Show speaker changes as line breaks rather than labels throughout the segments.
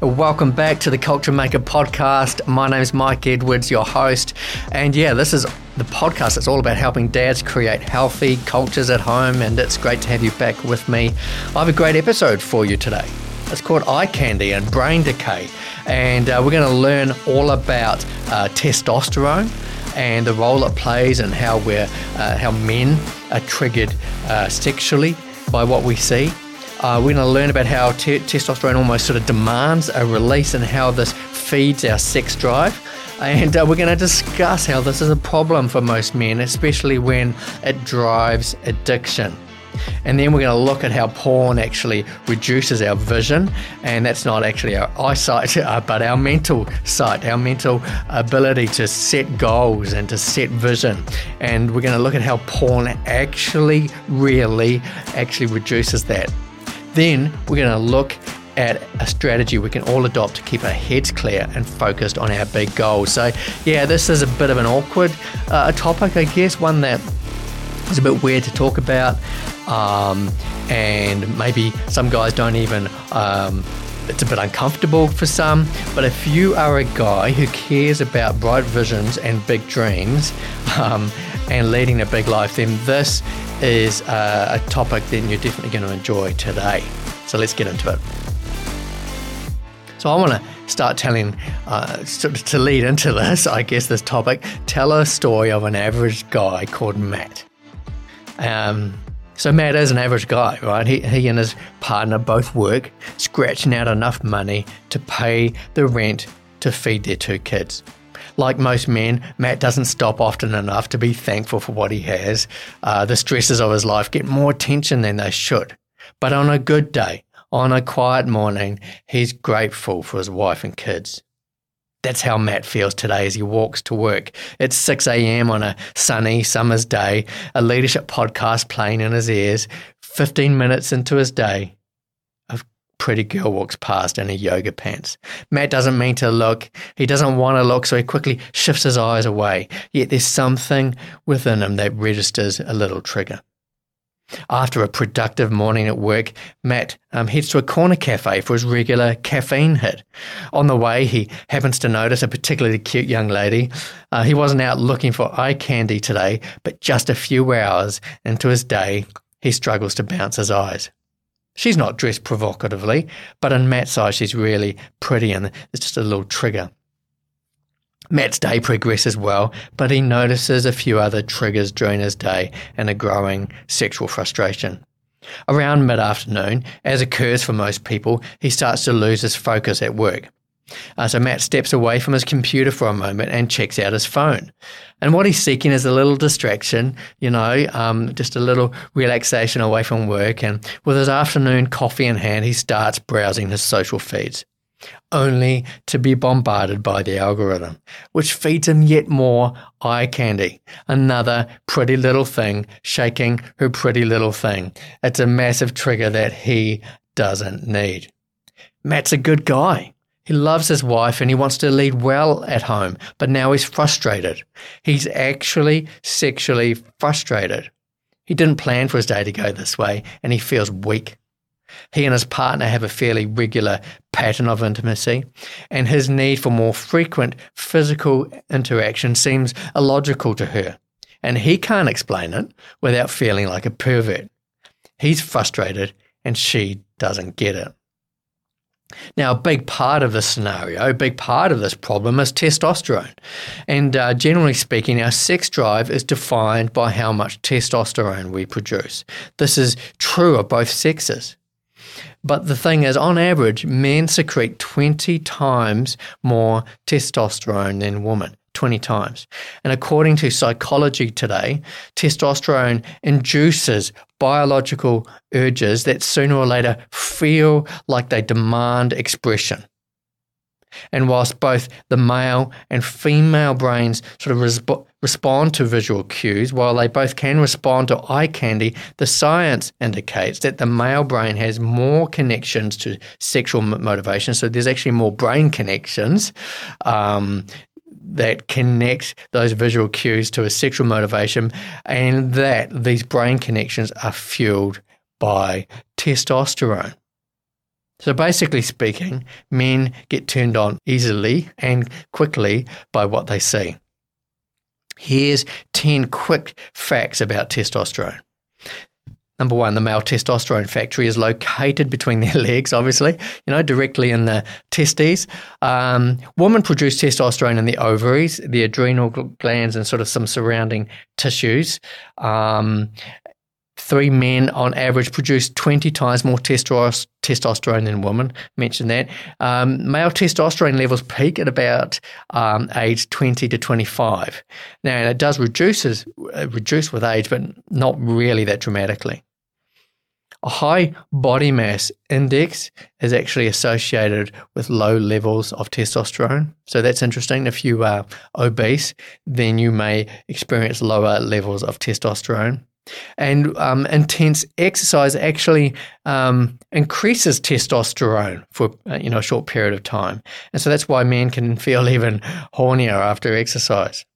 Welcome back to the Culture Maker podcast. My name is Mike Edwards, your host. And yeah, this is the podcast that's all about helping dads create healthy cultures at home. And it's great to have you back with me. I have a great episode for you today. It's called Eye Candy and Brain Decay. And uh, we're going to learn all about uh, testosterone and the role it plays and how, we're, uh, how men are triggered uh, sexually by what we see. Uh, we're going to learn about how te- testosterone almost sort of demands a release and how this feeds our sex drive. And uh, we're going to discuss how this is a problem for most men, especially when it drives addiction. And then we're going to look at how porn actually reduces our vision, and that's not actually our eyesight, uh, but our mental sight, our mental ability to set goals and to set vision. And we're going to look at how porn actually, really, actually reduces that. Then we're going to look at a strategy we can all adopt to keep our heads clear and focused on our big goals. So, yeah, this is a bit of an awkward uh, topic, I guess, one that is a bit weird to talk about. Um, and maybe some guys don't even. Um, it's a bit uncomfortable for some, but if you are a guy who cares about bright visions and big dreams um, and leading a big life, then this is a, a topic that you're definitely going to enjoy today. So let's get into it. So I want to start telling, uh, to lead into this, I guess, this topic, tell a story of an average guy called Matt. Um, so Matt is an average guy, right? He, he and his partner both work, scratching out enough money to pay the rent to feed their two kids. Like most men, Matt doesn't stop often enough to be thankful for what he has. Uh, the stresses of his life get more attention than they should. But on a good day, on a quiet morning, he's grateful for his wife and kids. That's how Matt feels today as he walks to work. It's 6 a.m. on a sunny summer's day, a leadership podcast playing in his ears. 15 minutes into his day, pretty girl walks past in her yoga pants. Matt doesn't mean to look. He doesn't want to look, so he quickly shifts his eyes away. Yet there's something within him that registers a little trigger. After a productive morning at work, Matt um, heads to a corner cafe for his regular caffeine hit. On the way, he happens to notice a particularly cute young lady. Uh, he wasn't out looking for eye candy today, but just a few hours into his day, he struggles to bounce his eyes. She's not dressed provocatively, but in Matt's eyes, she's really pretty and it's just a little trigger. Matt's day progresses well, but he notices a few other triggers during his day and a growing sexual frustration. Around mid afternoon, as occurs for most people, he starts to lose his focus at work. Uh, so Matt steps away from his computer for a moment and checks out his phone. And what he's seeking is a little distraction, you know, um, just a little relaxation away from work. And with his afternoon coffee in hand, he starts browsing his social feeds, only to be bombarded by the algorithm, which feeds him yet more eye candy. Another pretty little thing shaking her pretty little thing. It's a massive trigger that he doesn't need. Matt's a good guy. He loves his wife and he wants to lead well at home, but now he's frustrated. He's actually sexually frustrated. He didn't plan for his day to go this way and he feels weak. He and his partner have a fairly regular pattern of intimacy, and his need for more frequent physical interaction seems illogical to her. And he can't explain it without feeling like a pervert. He's frustrated and she doesn't get it. Now, a big part of this scenario, a big part of this problem is testosterone. And uh, generally speaking, our sex drive is defined by how much testosterone we produce. This is true of both sexes. But the thing is, on average, men secrete 20 times more testosterone than women. 20 times. And according to Psychology Today, testosterone induces biological urges that sooner or later feel like they demand expression. And whilst both the male and female brains sort of resp- respond to visual cues, while they both can respond to eye candy, the science indicates that the male brain has more connections to sexual motivation. So there's actually more brain connections um, that connects those visual cues to a sexual motivation, and that these brain connections are fueled by testosterone. So, basically speaking, men get turned on easily and quickly by what they see. Here's 10 quick facts about testosterone. Number one, the male testosterone factory is located between their legs, obviously, you know, directly in the testes. Um, women produce testosterone in the ovaries, the adrenal glands, and sort of some surrounding tissues. Um, three men on average produce 20 times more testosterone than women. Mentioned that. Um, male testosterone levels peak at about um, age 20 to 25. Now, it does reduces, uh, reduce with age, but not really that dramatically. A high body mass index is actually associated with low levels of testosterone. So that's interesting. If you are obese, then you may experience lower levels of testosterone. And um, intense exercise actually um, increases testosterone for uh, you know a short period of time, and so that's why men can feel even hornier after exercise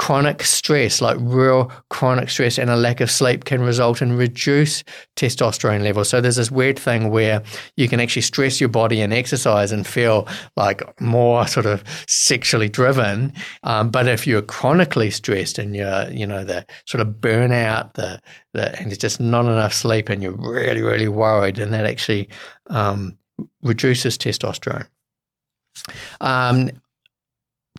chronic stress, like real chronic stress and a lack of sleep, can result in reduced testosterone levels. So there's this weird thing where you can actually stress your body and exercise and feel like more sort of sexually driven. Um, but if you're chronically stressed and you're, you know, the sort of burnout, the, the and there's just not enough sleep, and you're really, really worried, and that actually um, reduces testosterone. Um,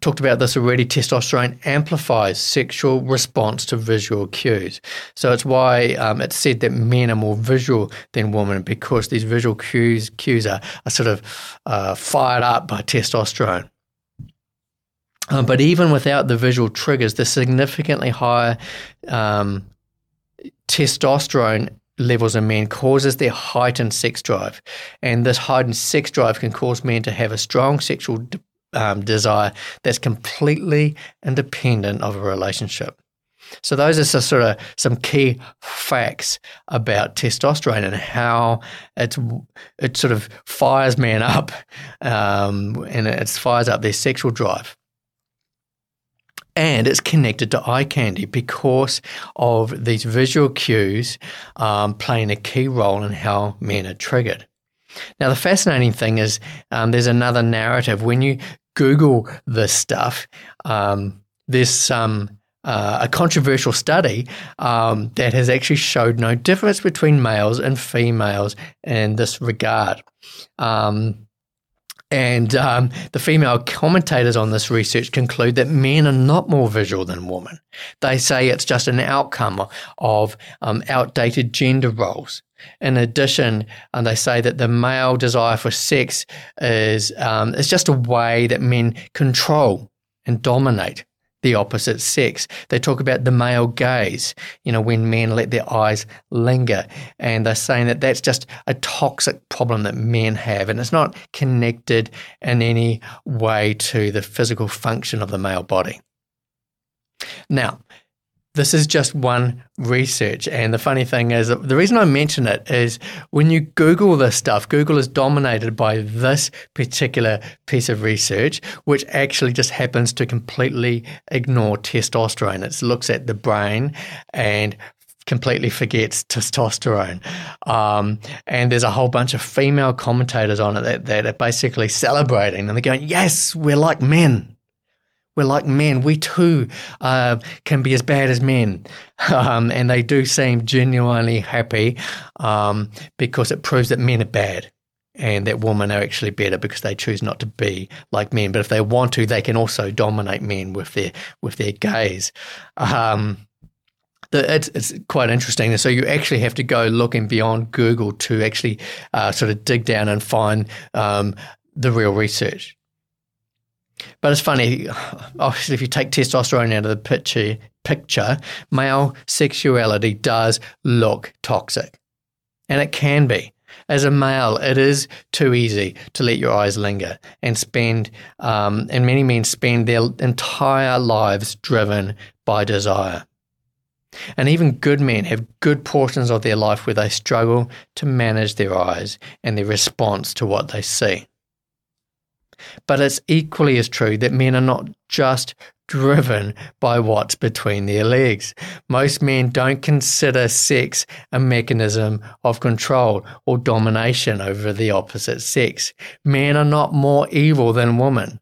talked about this already, testosterone amplifies sexual response to visual cues. So it's why um, it's said that men are more visual than women because these visual cues, cues are, are sort of uh, fired up by testosterone. Um, but even without the visual triggers, the significantly higher um, testosterone levels in men causes their heightened sex drive. And this heightened sex drive can cause men to have a strong sexual de- um, desire that's completely independent of a relationship. So those are sort of some key facts about testosterone and how it's it sort of fires men up, um, and it fires up their sexual drive. And it's connected to eye candy because of these visual cues um, playing a key role in how men are triggered. Now, the fascinating thing is um, there's another narrative. When you Google this stuff, um, there's some uh, a controversial study um, that has actually showed no difference between males and females in this regard. Um, and um, the female commentators on this research conclude that men are not more visual than women. They say it's just an outcome of um, outdated gender roles. In addition, and they say that the male desire for sex is um, is just a way that men control and dominate the opposite sex. They talk about the male gaze, you know, when men let their eyes linger. And they're saying that that's just a toxic problem that men have. And it's not connected in any way to the physical function of the male body. Now, this is just one research. And the funny thing is, the reason I mention it is when you Google this stuff, Google is dominated by this particular piece of research, which actually just happens to completely ignore testosterone. It looks at the brain and completely forgets testosterone. Um, and there's a whole bunch of female commentators on it that, that are basically celebrating and they're going, yes, we're like men. We're like men. We too uh, can be as bad as men. Um, and they do seem genuinely happy um, because it proves that men are bad and that women are actually better because they choose not to be like men. But if they want to, they can also dominate men with their with their gaze. Um, the, it's, it's quite interesting. So you actually have to go looking beyond Google to actually uh, sort of dig down and find um, the real research. But it's funny, obviously, if you take testosterone out of the picture, picture, male sexuality does look toxic. And it can be. As a male, it is too easy to let your eyes linger and spend, um, and many men spend their entire lives driven by desire. And even good men have good portions of their life where they struggle to manage their eyes and their response to what they see. But it's equally as true that men are not just driven by what's between their legs. Most men don't consider sex a mechanism of control or domination over the opposite sex. Men are not more evil than women,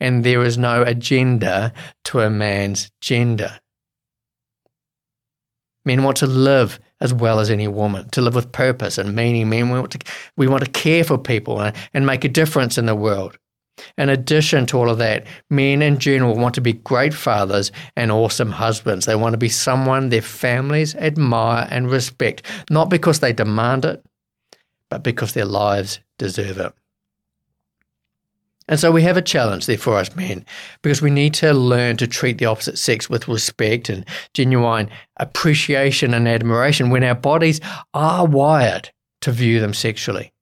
and there is no agenda to a man's gender. Men want to live as well as any woman, to live with purpose and meaning. Men we want to, we want to care for people and, and make a difference in the world. In addition to all of that, men in general want to be great fathers and awesome husbands. They want to be someone their families admire and respect, not because they demand it, but because their lives deserve it. And so we have a challenge there for us men because we need to learn to treat the opposite sex with respect and genuine appreciation and admiration when our bodies are wired to view them sexually.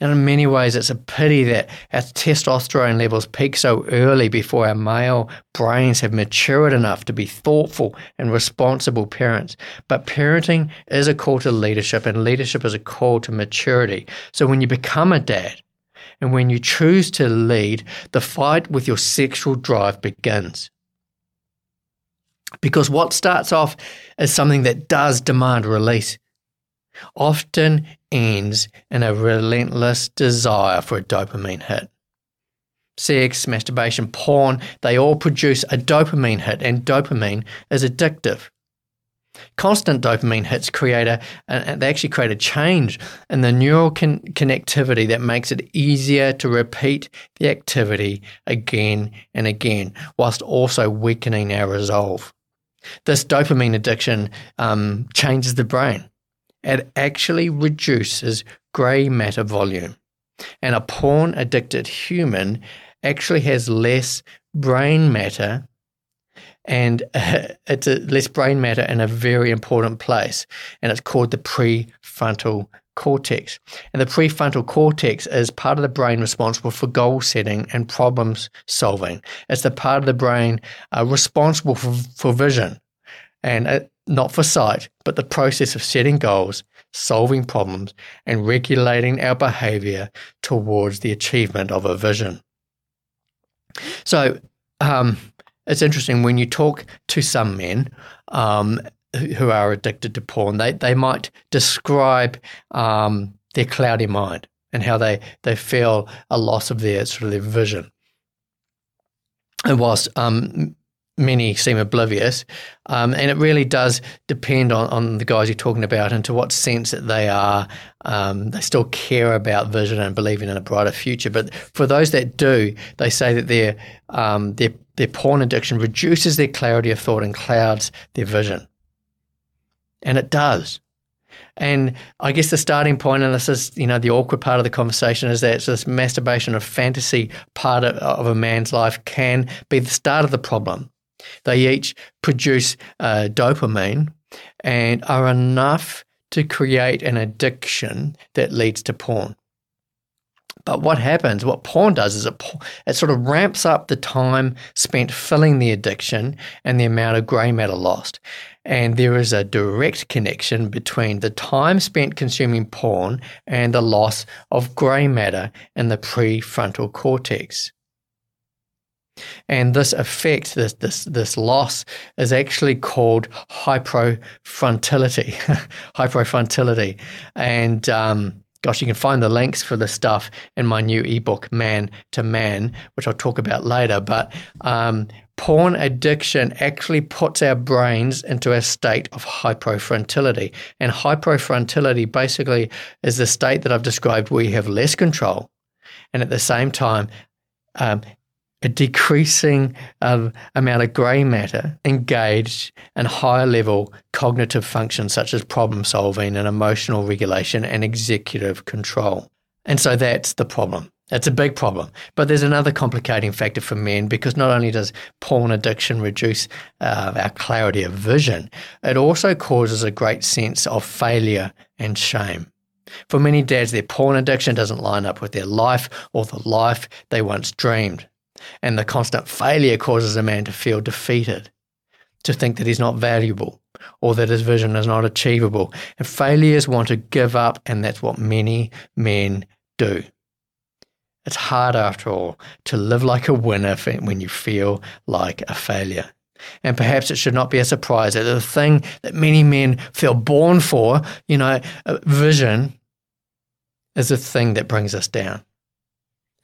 And in many ways, it's a pity that our testosterone levels peak so early before our male brains have matured enough to be thoughtful and responsible parents. But parenting is a call to leadership, and leadership is a call to maturity. So when you become a dad, and when you choose to lead, the fight with your sexual drive begins. Because what starts off as something that does demand release often ends in a relentless desire for a dopamine hit. Sex, masturbation, porn, they all produce a dopamine hit, and dopamine is addictive. Constant dopamine hits create a, they actually create a change in the neural con- connectivity that makes it easier to repeat the activity again and again, whilst also weakening our resolve. This dopamine addiction um, changes the brain. It actually reduces grey matter volume. And a porn addicted human actually has less brain matter and uh, it's a, less brain matter in a very important place, and it's called the prefrontal cortex. And the prefrontal cortex is part of the brain responsible for goal setting and problems solving. It's the part of the brain uh, responsible for, for vision and uh, not for sight, but the process of setting goals, solving problems, and regulating our behavior towards the achievement of a vision. So, um, it's interesting when you talk to some men um, who are addicted to porn, they, they might describe um, their cloudy mind and how they, they feel a loss of their sort of their vision. And whilst um, many seem oblivious. Um, and it really does depend on, on the guys you're talking about and to what sense that they are. Um, they still care about vision and believing in a brighter future. But for those that do, they say that their, um, their, their porn addiction reduces their clarity of thought and clouds their vision. And it does. And I guess the starting point, and this is, you know, the awkward part of the conversation, is that this masturbation of fantasy part of, of a man's life can be the start of the problem. They each produce uh, dopamine and are enough to create an addiction that leads to porn. But what happens, what porn does is it, it sort of ramps up the time spent filling the addiction and the amount of grey matter lost. And there is a direct connection between the time spent consuming porn and the loss of grey matter in the prefrontal cortex. And this effect, this this this loss, is actually called hypofrontality. hypofrontality, and um, gosh, you can find the links for the stuff in my new ebook, Man to Man, which I'll talk about later. But um, porn addiction actually puts our brains into a state of hypofrontality, and hypofrontality basically is the state that I've described where you have less control, and at the same time um, a decreasing um, amount of grey matter engaged in higher level cognitive functions such as problem solving and emotional regulation and executive control. And so that's the problem. It's a big problem. But there's another complicating factor for men because not only does porn addiction reduce uh, our clarity of vision, it also causes a great sense of failure and shame. For many dads, their porn addiction doesn't line up with their life or the life they once dreamed. And the constant failure causes a man to feel defeated, to think that he's not valuable or that his vision is not achievable. And failures want to give up, and that's what many men do. It's hard, after all, to live like a winner when you feel like a failure. And perhaps it should not be a surprise that the thing that many men feel born for, you know, vision, is the thing that brings us down.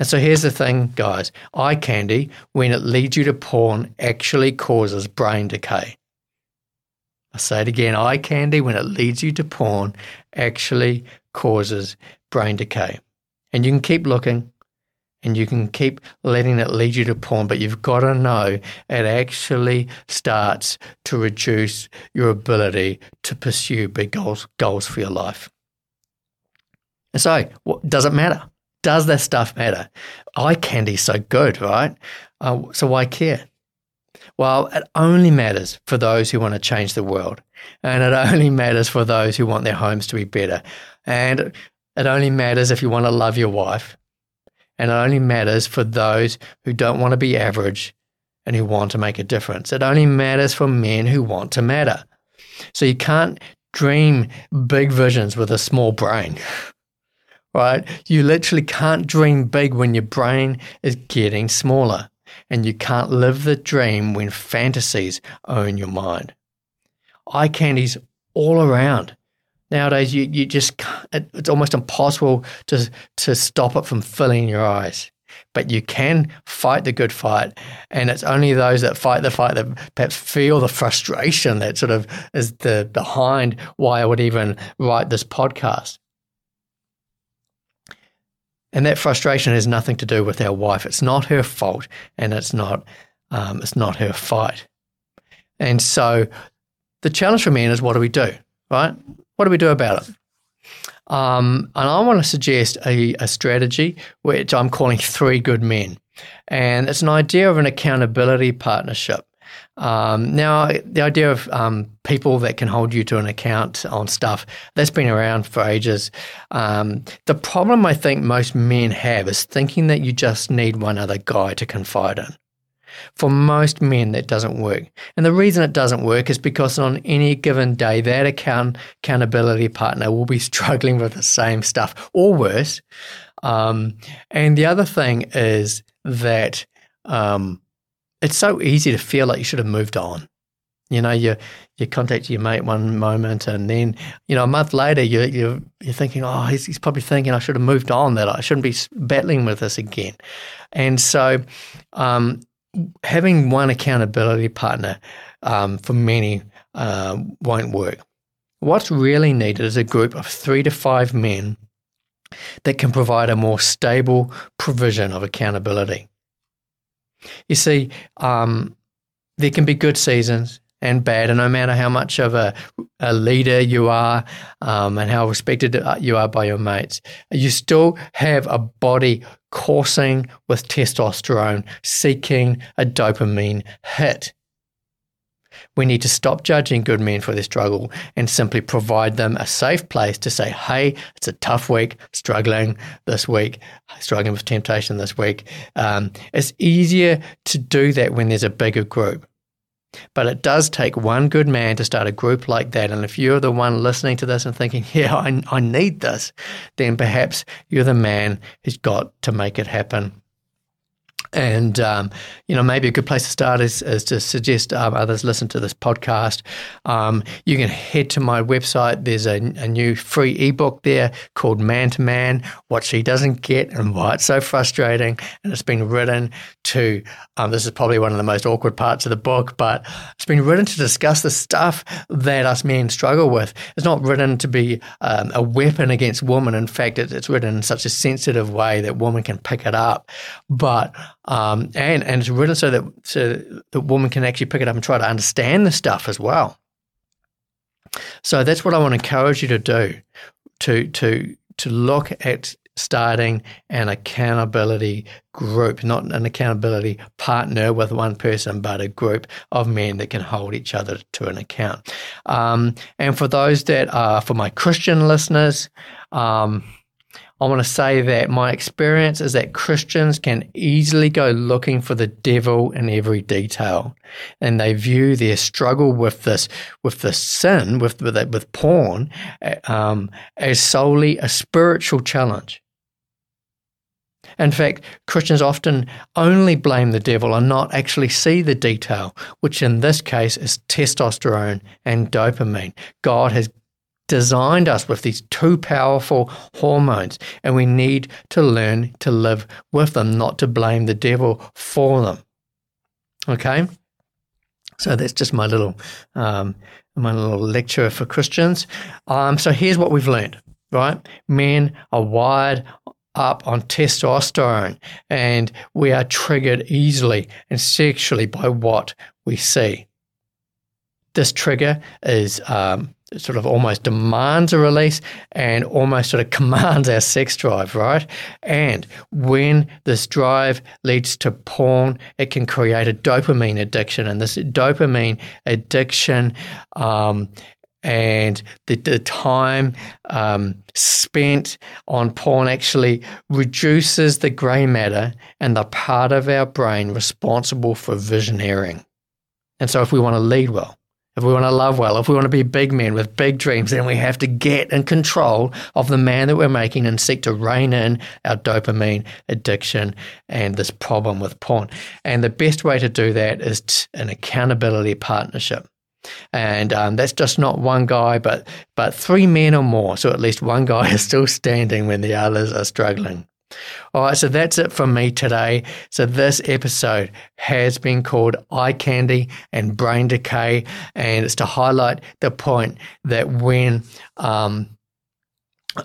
And so here's the thing, guys eye candy, when it leads you to porn, actually causes brain decay. I say it again eye candy, when it leads you to porn, actually causes brain decay. And you can keep looking and you can keep letting it lead you to porn, but you've got to know it actually starts to reduce your ability to pursue big goals, goals for your life. And so, what, does it matter? Does that stuff matter? Eye candy's so good, right? Uh, so why care? Well, it only matters for those who want to change the world. And it only matters for those who want their homes to be better. And it only matters if you want to love your wife. And it only matters for those who don't want to be average and who want to make a difference. It only matters for men who want to matter. So you can't dream big visions with a small brain. right? You literally can't dream big when your brain is getting smaller, and you can't live the dream when fantasies own your mind. Eye candy's all around. Nowadays, you, you just it, it's almost impossible to to stop it from filling your eyes. But you can fight the good fight, and it's only those that fight the fight that perhaps feel the frustration that sort of is the behind why I would even write this podcast. And that frustration has nothing to do with our wife. It's not her fault, and it's not um, it's not her fight. And so, the challenge for men is what do we do, right? What do we do about it? Um, and I want to suggest a, a strategy which I'm calling three good men, and it's an idea of an accountability partnership. Um, now, the idea of um, people that can hold you to an account on stuff that's been around for ages. Um, the problem I think most men have is thinking that you just need one other guy to confide in. For most men, that doesn't work. And the reason it doesn't work is because on any given day, that account accountability partner will be struggling with the same stuff or worse. Um, and the other thing is that um, it's so easy to feel like you should have moved on. You know, you you contact your mate one moment, and then you know a month later, you you you're thinking, oh, he's, he's probably thinking I should have moved on. That I shouldn't be battling with this again. And so, um, having one accountability partner um, for many uh, won't work. What's really needed is a group of three to five men that can provide a more stable provision of accountability. You see, um, there can be good seasons and bad, and no matter how much of a, a leader you are um, and how respected you are by your mates, you still have a body coursing with testosterone, seeking a dopamine hit. We need to stop judging good men for their struggle and simply provide them a safe place to say, hey, it's a tough week, struggling this week, struggling with temptation this week. Um, it's easier to do that when there's a bigger group. But it does take one good man to start a group like that. And if you're the one listening to this and thinking, yeah, I, I need this, then perhaps you're the man who's got to make it happen. And, um, you know, maybe a good place to start is, is to suggest um, others listen to this podcast. Um, you can head to my website. There's a, a, new free ebook there called Man to Man What She Doesn't Get and Why It's So Frustrating. And it's been written to, um, this is probably one of the most awkward parts of the book, but it's been written to discuss the stuff that us men struggle with. It's not written to be um, a weapon against women. In fact, it, it's written in such a sensitive way that women can pick it up. But um, and and it's written so that so the woman can actually pick it up and try to understand the stuff as well. So that's what I want to encourage you to do, to to to look at starting an accountability group, not an accountability partner with one person, but a group of men that can hold each other to an account. Um, and for those that are, for my Christian listeners, um, I want to say that my experience is that Christians can easily go looking for the devil in every detail, and they view their struggle with this, with the sin, with with, with porn, um, as solely a spiritual challenge. In fact, Christians often only blame the devil and not actually see the detail, which in this case is testosterone and dopamine. God has designed us with these two powerful hormones, and we need to learn to live with them, not to blame the devil for them. Okay? So that's just my little um, my little lecture for Christians. Um, so here's what we've learned, right? Men are wired up on testosterone and we are triggered easily and sexually by what we see. This trigger is um, sort of almost demands a release and almost sort of commands our sex drive, right? And when this drive leads to porn, it can create a dopamine addiction. And this dopamine addiction um, and the, the time um, spent on porn actually reduces the grey matter and the part of our brain responsible for visioneering. And so, if we want to lead well, if we want to love well, if we want to be big men with big dreams, then we have to get in control of the man that we're making and seek to rein in our dopamine addiction and this problem with porn. And the best way to do that is an accountability partnership and um, that's just not one guy, but but three men or more. So at least one guy is still standing when the others are struggling. All right, so that's it from me today. So this episode has been called Eye Candy and Brain Decay, and it's to highlight the point that when um,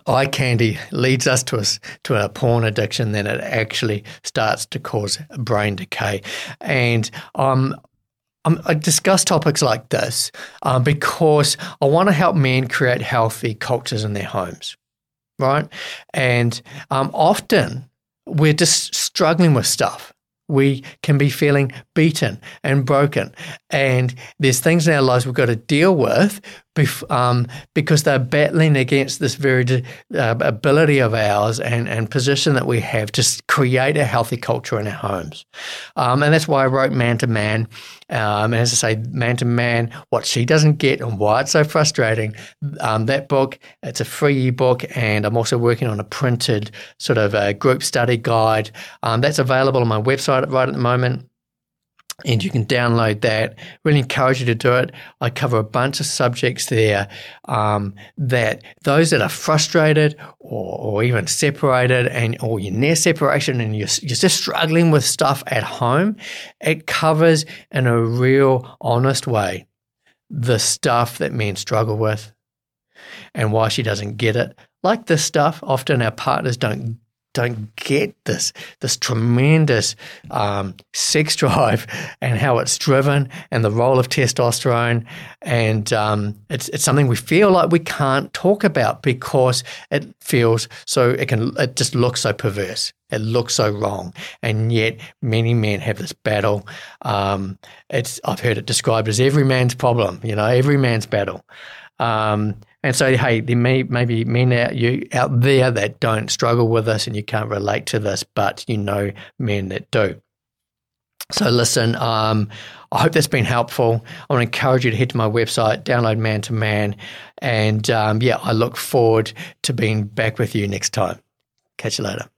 eye candy leads us to a, to a porn addiction, then it actually starts to cause brain decay. And um, um, I discuss topics like this um, because I want to help men create healthy cultures in their homes, right? And um, often we're just struggling with stuff. We can be feeling beaten and broken, and there's things in our lives we've got to deal with um, because they're battling against this very uh, ability of ours and, and position that we have to create a healthy culture in our homes. Um, and that's why I wrote Man to Man. Um, and as I say, Man to Man, what she doesn't get and why it's so frustrating. Um, that book, it's a free ebook, and I'm also working on a printed sort of a group study guide. Um, that's available on my website right at the moment and you can download that. Really encourage you to do it. I cover a bunch of subjects there um, that those that are frustrated or, or, even separated and or you're near separation and you're, you're just struggling with stuff at home, it covers in a real honest way the stuff that men struggle with and why she doesn't get it. Like this stuff, often our partners don't don't get this this tremendous um, sex drive and how it's driven and the role of testosterone. And um, it's it's something we feel like we can't talk about because it feels so it can it just looks so perverse. It looks so wrong. And yet many men have this battle. Um, it's I've heard it described as every man's problem you know every man's battle. Um, and so, hey, there may maybe men out you out there that don't struggle with this and you can't relate to this, but you know men that do. So listen, um, I hope that's been helpful. I want to encourage you to head to my website, download Man to Man, and um, yeah, I look forward to being back with you next time. Catch you later.